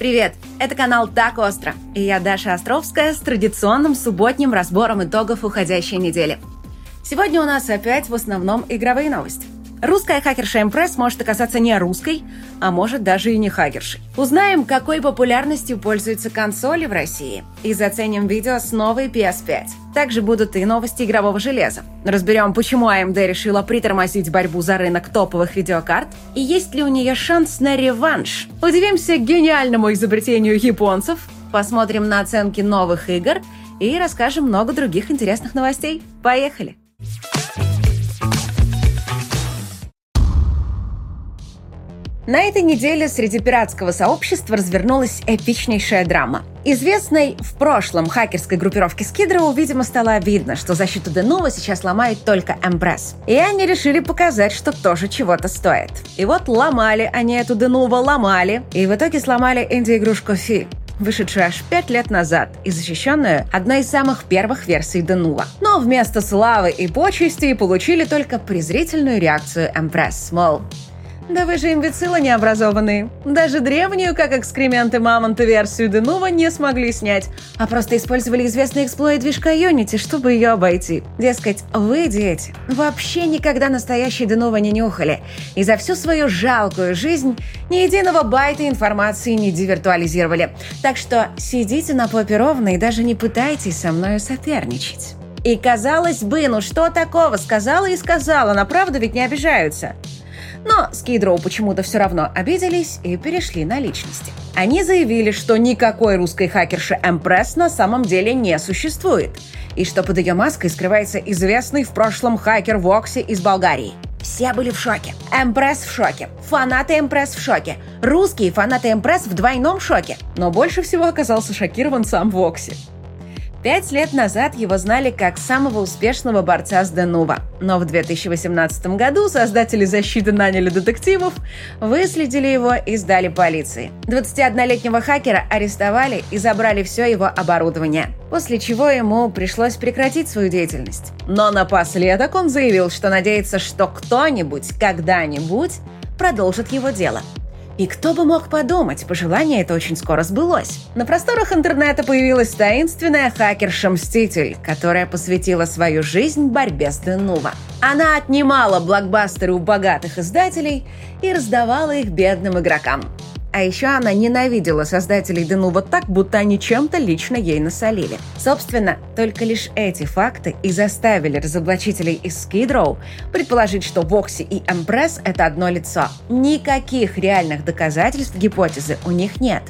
Привет! Это канал «Так остро» и я Даша Островская с традиционным субботним разбором итогов уходящей недели. Сегодня у нас опять в основном игровые новости – Русская хакерша Impress может оказаться не русской, а может даже и не хакершей. Узнаем, какой популярностью пользуются консоли в России. И заценим видео с новой PS5. Также будут и новости игрового железа. Разберем, почему AMD решила притормозить борьбу за рынок топовых видеокарт и есть ли у нее шанс на реванш. Удивимся гениальному изобретению японцев, посмотрим на оценки новых игр и расскажем много других интересных новостей. Поехали! На этой неделе среди пиратского сообщества развернулась эпичнейшая драма. Известной в прошлом хакерской группировке Skid видимо, стало видно, что защиту Денува сейчас ломает только Эмбресс. И они решили показать, что тоже чего-то стоит. И вот ломали они эту Денува, ломали, и в итоге сломали инди-игрушку Фи, вышедшую аж пять лет назад и защищенную одной из самых первых версий Денува. Но вместо славы и почести получили только презрительную реакцию Эмпресс, мол, да вы же имбецилы необразованные. Даже древнюю, как экскременты мамонта, версию Денува не смогли снять, а просто использовали известный эксплойт движка Unity, чтобы ее обойти. Дескать, вы, дети, вообще никогда настоящий Денува не нюхали, и за всю свою жалкую жизнь ни единого байта информации не девиртуализировали. Так что сидите на попе ровно и даже не пытайтесь со мною соперничать. И казалось бы, ну что такого, сказала и сказала, на правду ведь не обижаются. Но Скидроу почему-то все равно обиделись и перешли на личности. Они заявили, что никакой русской хакерши Эмпресс на самом деле не существует, и что под ее маской скрывается известный в прошлом хакер Вокси из Болгарии. Все были в шоке. Эмпресс в шоке. Фанаты Эмпресс в шоке. Русские фанаты Эмпресс в двойном шоке. Но больше всего оказался шокирован сам Вокси. Пять лет назад его знали как самого успешного борца с Денува. Но в 2018 году создатели защиты наняли детективов, выследили его и сдали полиции. 21-летнего хакера арестовали и забрали все его оборудование, после чего ему пришлось прекратить свою деятельность. Но напоследок он заявил, что надеется, что кто-нибудь когда-нибудь продолжит его дело. И кто бы мог подумать, пожелание это очень скоро сбылось. На просторах интернета появилась таинственная хакерша-мститель, которая посвятила свою жизнь борьбе с Денува. Она отнимала блокбастеры у богатых издателей и раздавала их бедным игрокам. А еще она ненавидела создателей Денува так, будто они чем-то лично ей насолили. Собственно, только лишь эти факты и заставили разоблачителей из Skid предположить, что Вокси и Эмпресс — это одно лицо. Никаких реальных доказательств гипотезы у них нет.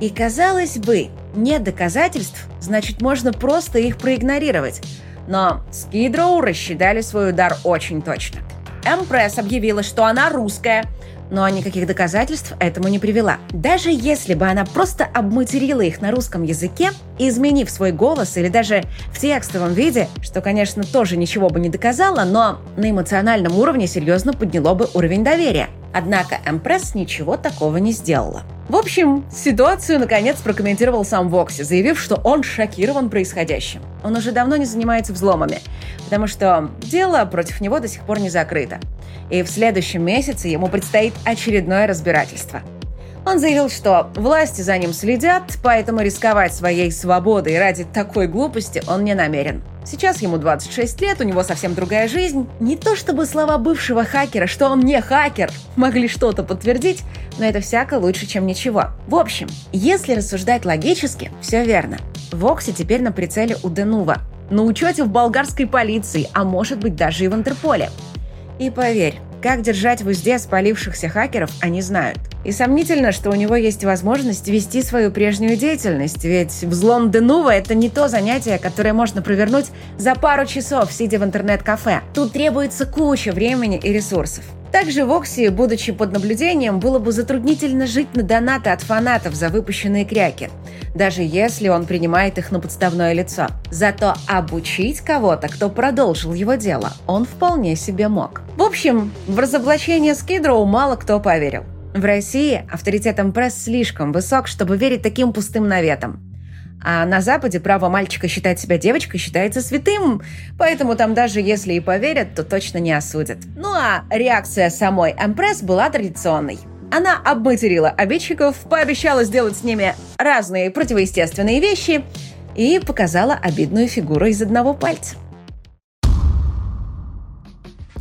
И казалось бы, нет доказательств, значит можно просто их проигнорировать. Но Skid рассчитали свой удар очень точно. Эмпресс объявила, что она русская — но никаких доказательств этому не привела. Даже если бы она просто обматерила их на русском языке, изменив свой голос или даже в текстовом виде, что, конечно, тоже ничего бы не доказало, но на эмоциональном уровне серьезно подняло бы уровень доверия. Однако Эмпресс ничего такого не сделала. В общем, ситуацию наконец прокомментировал сам Вокси, заявив, что он шокирован происходящим. Он уже давно не занимается взломами, потому что дело против него до сих пор не закрыто. И в следующем месяце ему предстоит очередное разбирательство – он заявил, что власти за ним следят, поэтому рисковать своей свободой ради такой глупости он не намерен. Сейчас ему 26 лет, у него совсем другая жизнь. Не то чтобы слова бывшего хакера, что он не хакер, могли что-то подтвердить, но это всяко лучше, чем ничего. В общем, если рассуждать логически, все верно. Вокси теперь на прицеле у Денува. На учете в болгарской полиции, а может быть даже и в Интерполе. И поверь, как держать в узде спалившихся хакеров, они знают. И сомнительно, что у него есть возможность вести свою прежнюю деятельность, ведь взлом Денува – это не то занятие, которое можно провернуть за пару часов, сидя в интернет-кафе. Тут требуется куча времени и ресурсов. Также в Окси, будучи под наблюдением, было бы затруднительно жить на донаты от фанатов за выпущенные кряки, даже если он принимает их на подставное лицо. Зато обучить кого-то, кто продолжил его дело, он вполне себе мог. В общем, в разоблачение Скидроу мало кто поверил. В России авторитет пресс слишком высок, чтобы верить таким пустым наветам. А на Западе право мальчика считать себя девочкой считается святым, поэтому там даже если и поверят, то точно не осудят. Ну а реакция самой Эмпресс была традиционной. Она обматерила обидчиков, пообещала сделать с ними разные противоестественные вещи и показала обидную фигуру из одного пальца.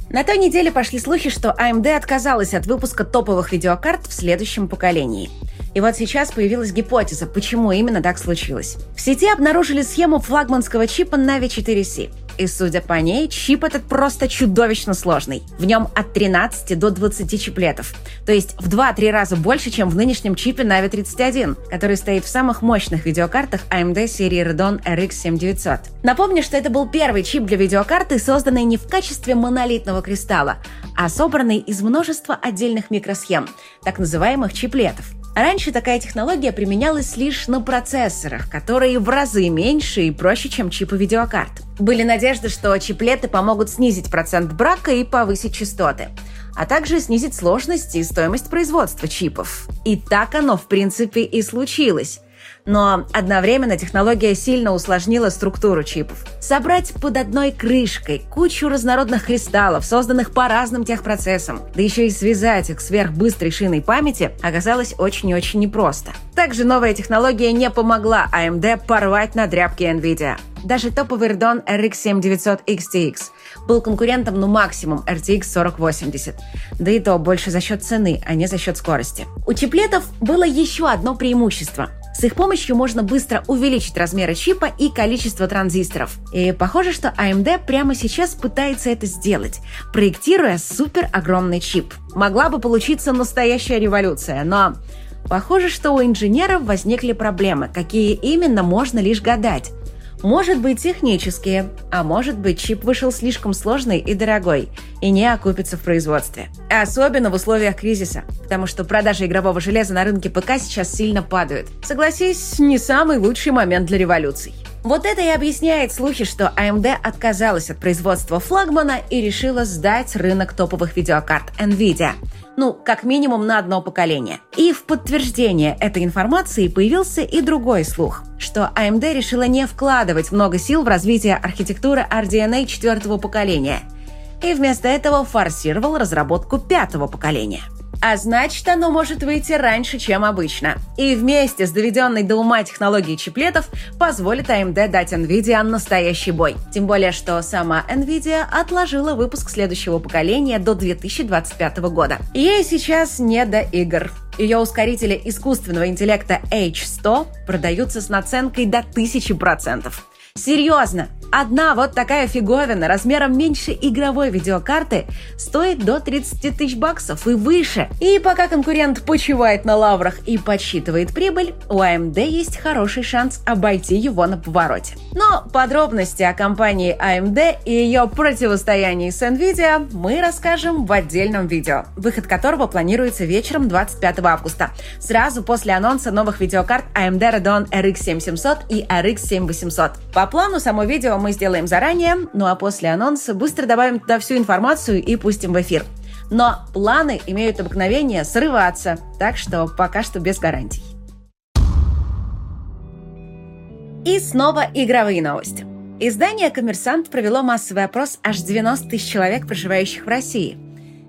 На той неделе пошли слухи, что AMD отказалась от выпуска топовых видеокарт в следующем поколении. И вот сейчас появилась гипотеза, почему именно так случилось. В сети обнаружили схему флагманского чипа Navi 4C. И судя по ней, чип этот просто чудовищно сложный. В нем от 13 до 20 чиплетов. То есть в 2-3 раза больше, чем в нынешнем чипе Navi 31, который стоит в самых мощных видеокартах AMD серии Radeon RX 7900. Напомню, что это был первый чип для видеокарты, созданный не в качестве монолитного кристалла, а собранный из множества отдельных микросхем, так называемых чиплетов. Раньше такая технология применялась лишь на процессорах, которые в разы меньше и проще, чем чипы видеокарт. Были надежды, что чиплеты помогут снизить процент брака и повысить частоты а также снизить сложность и стоимость производства чипов. И так оно, в принципе, и случилось. Но одновременно технология сильно усложнила структуру чипов. Собрать под одной крышкой кучу разнородных кристаллов, созданных по разным техпроцессам, да еще и связать их сверхбыстрой шиной памяти, оказалось очень и очень непросто. Также новая технология не помогла AMD порвать на дрябке NVIDIA. Даже топовый Radeon RX 7900 XTX был конкурентом ну максимум RTX 4080. Да и то больше за счет цены, а не за счет скорости. У чиплетов было еще одно преимущество. С их помощью можно быстро увеличить размеры чипа и количество транзисторов. И похоже, что AMD прямо сейчас пытается это сделать, проектируя супер огромный чип. Могла бы получиться настоящая революция, но Похоже, что у инженеров возникли проблемы, какие именно можно лишь гадать. Может быть технические, а может быть чип вышел слишком сложный и дорогой и не окупится в производстве. Особенно в условиях кризиса, потому что продажи игрового железа на рынке ПК сейчас сильно падают. Согласись, не самый лучший момент для революций. Вот это и объясняет слухи, что AMD отказалась от производства флагмана и решила сдать рынок топовых видеокарт NVIDIA – ну, как минимум на одно поколение. И в подтверждение этой информации появился и другой слух, что AMD решила не вкладывать много сил в развитие архитектуры RDNA четвертого поколения, и вместо этого форсировал разработку пятого поколения – а значит, оно может выйти раньше, чем обычно. И вместе с доведенной до ума технологией чиплетов позволит AMD дать NVIDIA настоящий бой. Тем более, что сама NVIDIA отложила выпуск следующего поколения до 2025 года. Ей сейчас не до игр. Ее ускорители искусственного интеллекта H100 продаются с наценкой до 1000%. Серьезно, одна вот такая фиговина размером меньше игровой видеокарты стоит до 30 тысяч баксов и выше. И пока конкурент почивает на лаврах и подсчитывает прибыль, у AMD есть хороший шанс обойти его на повороте. Но подробности о компании AMD и ее противостоянии с Nvidia мы расскажем в отдельном видео, выход которого планируется вечером 25 августа, сразу после анонса новых видеокарт AMD Radeon RX 7700 и RX 7800. По плану само видео мы сделаем заранее, ну а после анонса быстро добавим туда всю информацию и пустим в эфир. Но планы имеют обыкновение срываться, так что пока что без гарантий. И снова игровые новости. Издание «Коммерсант» провело массовый опрос аж 90 тысяч человек, проживающих в России –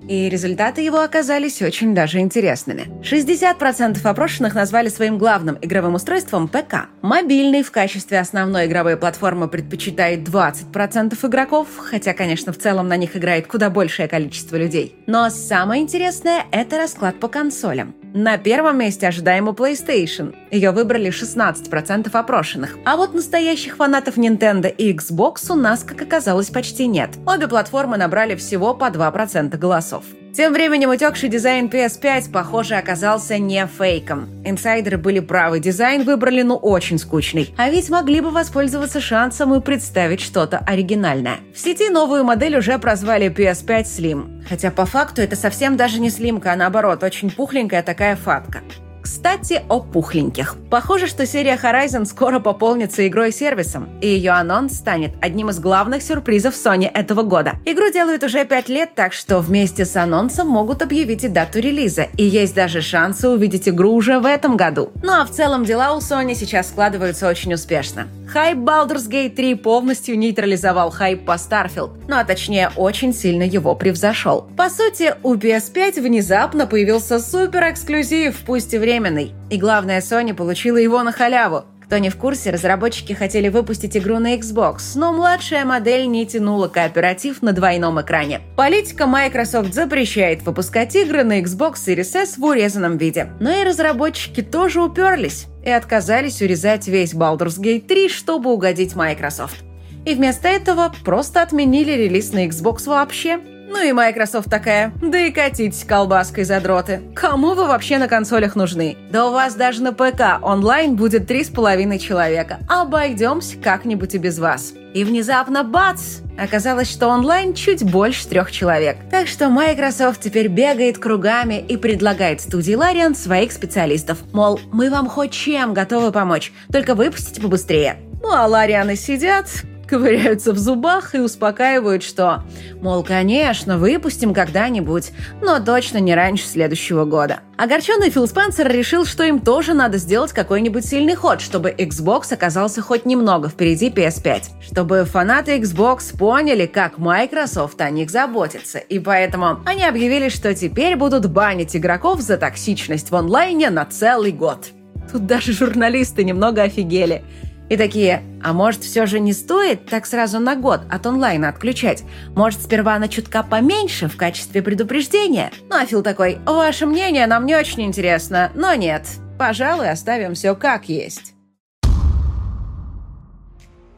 и результаты его оказались очень даже интересными. 60% опрошенных назвали своим главным игровым устройством ПК. Мобильный в качестве основной игровой платформы предпочитает 20% игроков, хотя, конечно, в целом на них играет куда большее количество людей. Но самое интересное – это расклад по консолям. На первом месте ожидаемо PlayStation. Ее выбрали 16% опрошенных. А вот настоящих фанатов Nintendo и Xbox у нас, как оказалось, почти нет. Обе платформы набрали всего по 2% голосов. Тем временем утекший дизайн PS5, похоже, оказался не фейком. Инсайдеры были правы, дизайн выбрали ну очень скучный. А ведь могли бы воспользоваться шансом и представить что-то оригинальное. В сети новую модель уже прозвали PS5 Slim. Хотя по факту это совсем даже не слимка, а наоборот, очень пухленькая такая фатка. Кстати, о пухленьких. Похоже, что серия Horizon скоро пополнится игрой-сервисом, и ее анонс станет одним из главных сюрпризов Sony этого года. Игру делают уже 5 лет, так что вместе с анонсом могут объявить и дату релиза, и есть даже шансы увидеть игру уже в этом году. Ну а в целом дела у Sony сейчас складываются очень успешно. Хайп Baldur's Gate 3 полностью нейтрализовал хайп по Starfield, ну а точнее очень сильно его превзошел. По сути, у PS5 внезапно появился супер-эксклюзив, пусть и временный. И главное, Sony получила его на халяву. Кто не в курсе, разработчики хотели выпустить игру на Xbox, но младшая модель не тянула кооператив на двойном экране. Политика Microsoft запрещает выпускать игры на Xbox Series S в урезанном виде. Но и разработчики тоже уперлись и отказались урезать весь Baldur's Gate 3, чтобы угодить Microsoft. И вместо этого просто отменили релиз на Xbox вообще. Ну и Microsoft такая, да и катитесь колбаской задроты. Кому вы вообще на консолях нужны? Да у вас даже на ПК онлайн будет три с половиной человека. Обойдемся как-нибудь и без вас. И внезапно бац! Оказалось, что онлайн чуть больше трех человек. Так что Microsoft теперь бегает кругами и предлагает студии Larian своих специалистов. Мол, мы вам хоть чем готовы помочь, только выпустите побыстрее. Ну а Ларианы сидят, ковыряются в зубах и успокаивают, что, мол, конечно, выпустим когда-нибудь, но точно не раньше следующего года. Огорченный Фил Спенсер решил, что им тоже надо сделать какой-нибудь сильный ход, чтобы Xbox оказался хоть немного впереди PS5. Чтобы фанаты Xbox поняли, как Microsoft о них заботится. И поэтому они объявили, что теперь будут банить игроков за токсичность в онлайне на целый год. Тут даже журналисты немного офигели. И такие, а может все же не стоит так сразу на год от онлайна отключать? Может сперва на чутка поменьше в качестве предупреждения? Ну а Фил такой, ваше мнение нам не очень интересно, но нет. Пожалуй, оставим все как есть.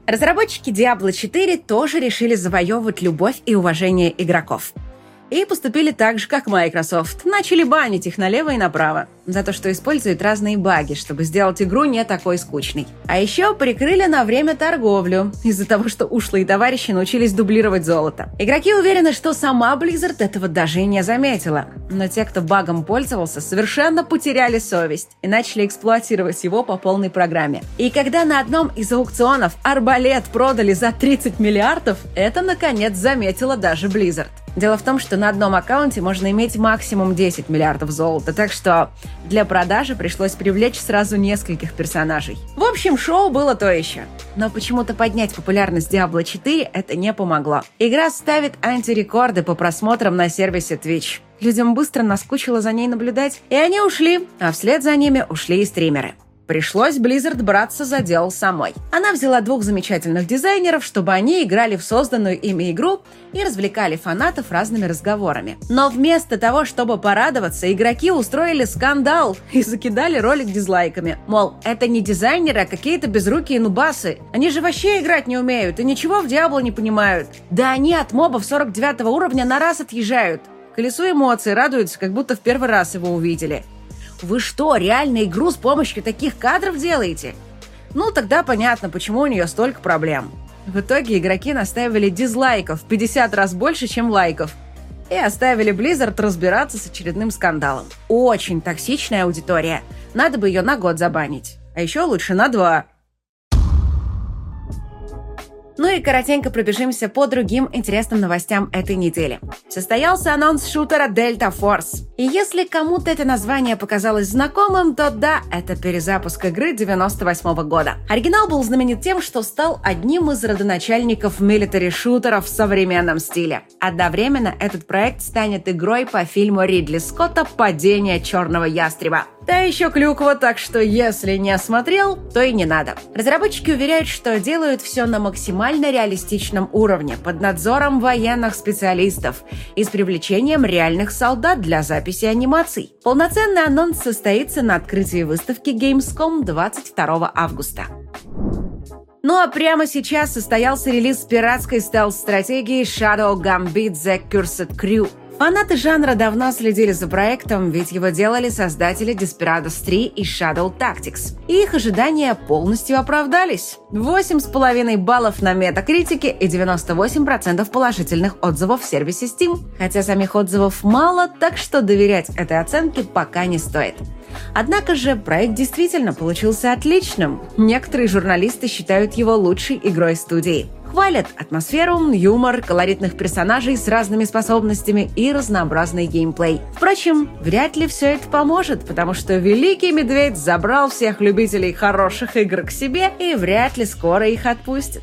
Разработчики Diablo 4 тоже решили завоевывать любовь и уважение игроков. И поступили так же, как Microsoft. Начали банить их налево и направо. За то, что используют разные баги, чтобы сделать игру не такой скучной. А еще прикрыли на время торговлю, из-за того, что ушлые товарищи научились дублировать золото. Игроки уверены, что сама Blizzard этого даже и не заметила. Но те, кто багом пользовался, совершенно потеряли совесть и начали эксплуатировать его по полной программе. И когда на одном из аукционов арбалет продали за 30 миллиардов, это, наконец, заметила даже Blizzard. Дело в том, что на одном аккаунте можно иметь максимум 10 миллиардов золота, так что для продажи пришлось привлечь сразу нескольких персонажей. В общем, шоу было то еще. Но почему-то поднять популярность Diablo 4 это не помогло. Игра ставит антирекорды по просмотрам на сервисе Twitch. Людям быстро наскучило за ней наблюдать, и они ушли, а вслед за ними ушли и стримеры. Пришлось Blizzard браться за дело самой. Она взяла двух замечательных дизайнеров, чтобы они играли в созданную ими игру и развлекали фанатов разными разговорами. Но вместо того, чтобы порадоваться, игроки устроили скандал и закидали ролик дизлайками. Мол, это не дизайнеры, а какие-то безрукие нубасы. Они же вообще играть не умеют и ничего в Диабло не понимают. Да они от мобов 49 уровня на раз отъезжают. Колесо эмоций радуются, как будто в первый раз его увидели. Вы что, реально игру с помощью таких кадров делаете? Ну, тогда понятно, почему у нее столько проблем. В итоге игроки наставили дизлайков в 50 раз больше, чем лайков. И оставили Blizzard разбираться с очередным скандалом. Очень токсичная аудитория. Надо бы ее на год забанить. А еще лучше на два. Ну и коротенько пробежимся по другим интересным новостям этой недели. Состоялся анонс шутера Delta Force. И если кому-то это название показалось знакомым, то да, это перезапуск игры 98 -го года. Оригинал был знаменит тем, что стал одним из родоначальников милитари-шутеров в современном стиле. Одновременно этот проект станет игрой по фильму Ридли Скотта «Падение черного ястреба». Да еще клюква, так что если не осмотрел, то и не надо. Разработчики уверяют, что делают все на максимально реалистичном уровне, под надзором военных специалистов и с привлечением реальных солдат для записи анимаций. Полноценный анонс состоится на открытии выставки Gamescom 22 августа. Ну а прямо сейчас состоялся релиз пиратской стелс-стратегии Shadow Gambit The Cursed Crew – Фанаты жанра давно следили за проектом, ведь его делали создатели Desperados 3 и Shadow Tactics. И их ожидания полностью оправдались. 8,5 баллов на метакритике и 98% положительных отзывов в сервисе Steam. Хотя самих отзывов мало, так что доверять этой оценке пока не стоит. Однако же проект действительно получился отличным. Некоторые журналисты считают его лучшей игрой студии. Хвалят атмосферу, юмор, колоритных персонажей с разными способностями и разнообразный геймплей. Впрочем, вряд ли все это поможет, потому что Великий Медведь забрал всех любителей хороших игр к себе и вряд ли скоро их отпустит.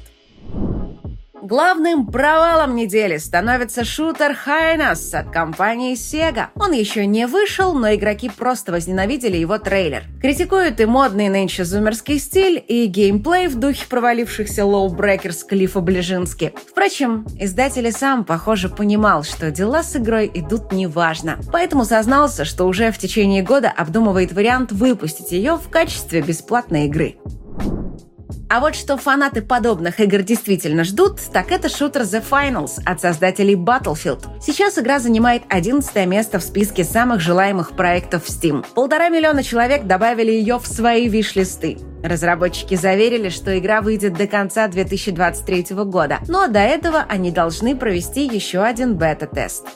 Главным провалом недели становится шутер Hyenas от компании Sega. Он еще не вышел, но игроки просто возненавидели его трейлер. Критикуют и модный нынче зумерский стиль, и геймплей в духе провалившихся LawBreakers Клиффа Блежински. Впрочем, издатель и сам, похоже, понимал, что дела с игрой идут неважно. Поэтому сознался, что уже в течение года обдумывает вариант выпустить ее в качестве бесплатной игры. А вот что фанаты подобных игр действительно ждут, так это шутер The Finals от создателей Battlefield. Сейчас игра занимает 11 место в списке самых желаемых проектов в Steam. Полтора миллиона человек добавили ее в свои виш-листы. Разработчики заверили, что игра выйдет до конца 2023 года, но до этого они должны провести еще один бета-тест.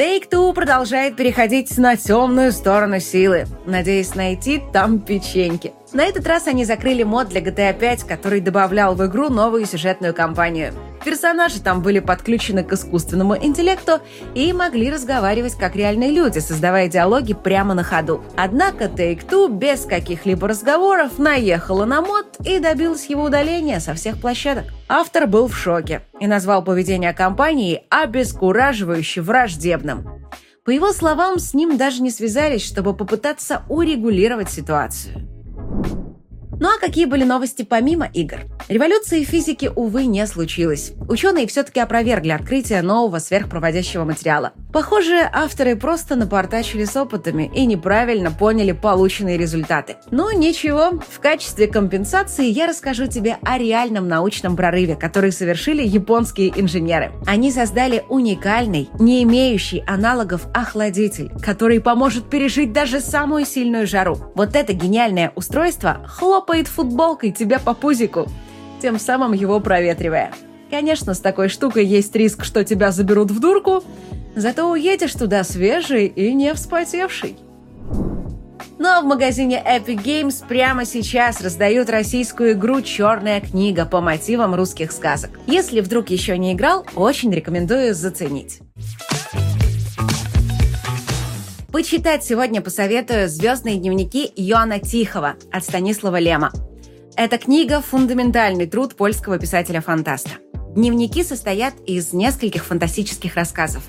Take-Two продолжает переходить на темную сторону силы, надеясь найти там печеньки. На этот раз они закрыли мод для GTA 5, который добавлял в игру новую сюжетную кампанию. Персонажи там были подключены к искусственному интеллекту и могли разговаривать как реальные люди, создавая диалоги прямо на ходу. Однако Take-Two без каких-либо разговоров наехала на мод и добилась его удаления со всех площадок. Автор был в шоке и назвал поведение компании обескураживающе враждебным. По его словам, с ним даже не связались, чтобы попытаться урегулировать ситуацию. Ну а какие были новости помимо игр? Революции физики, увы, не случилось. Ученые все-таки опровергли открытие нового сверхпроводящего материала. Похоже, авторы просто напортачили с опытами и неправильно поняли полученные результаты. Но ничего, в качестве компенсации я расскажу тебе о реальном научном прорыве, который совершили японские инженеры. Они создали уникальный, не имеющий аналогов охладитель, который поможет пережить даже самую сильную жару. Вот это гениальное устройство хлоп хлопает футболкой тебя по пузику, тем самым его проветривая. Конечно, с такой штукой есть риск, что тебя заберут в дурку, зато уедешь туда свежий и не вспотевший. Но в магазине Epic Games прямо сейчас раздают российскую игру «Черная книга» по мотивам русских сказок. Если вдруг еще не играл, очень рекомендую заценить. Почитать сегодня посоветую «Звездные дневники» Йоанна Тихого от Станислава Лема. Эта книга – фундаментальный труд польского писателя-фантаста. Дневники состоят из нескольких фантастических рассказов,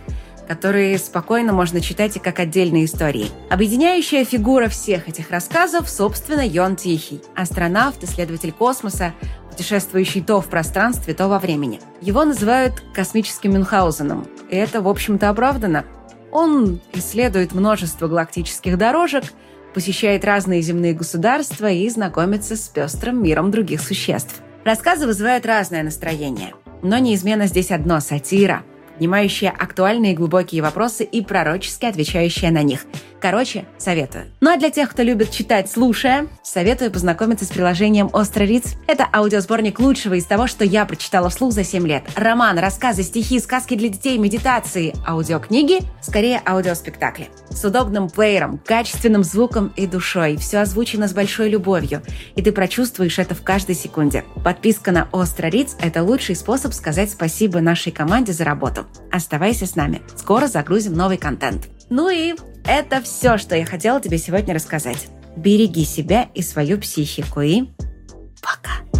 которые спокойно можно читать и как отдельные истории. Объединяющая фигура всех этих рассказов, собственно, Йон Тихий – астронавт, исследователь космоса, путешествующий то в пространстве, то во времени. Его называют космическим Мюнхгаузеном, и это, в общем-то, оправдано – он исследует множество галактических дорожек, посещает разные земные государства и знакомится с пестрым миром других существ. Рассказы вызывают разное настроение. Но неизменно здесь одно – сатира, поднимающая актуальные глубокие вопросы и пророчески отвечающая на них – Короче, советую. Ну а для тех, кто любит читать, слушая, советую познакомиться с приложением «Острый Риц». Это аудиосборник лучшего из того, что я прочитала вслух за 7 лет. Роман, рассказы, стихи, сказки для детей, медитации, аудиокниги, скорее аудиоспектакли. С удобным плеером, качественным звуком и душой. Все озвучено с большой любовью, и ты прочувствуешь это в каждой секунде. Подписка на «Острый Риц» — это лучший способ сказать спасибо нашей команде за работу. Оставайся с нами. Скоро загрузим новый контент. Ну и это все, что я хотела тебе сегодня рассказать. Береги себя и свою психику и пока!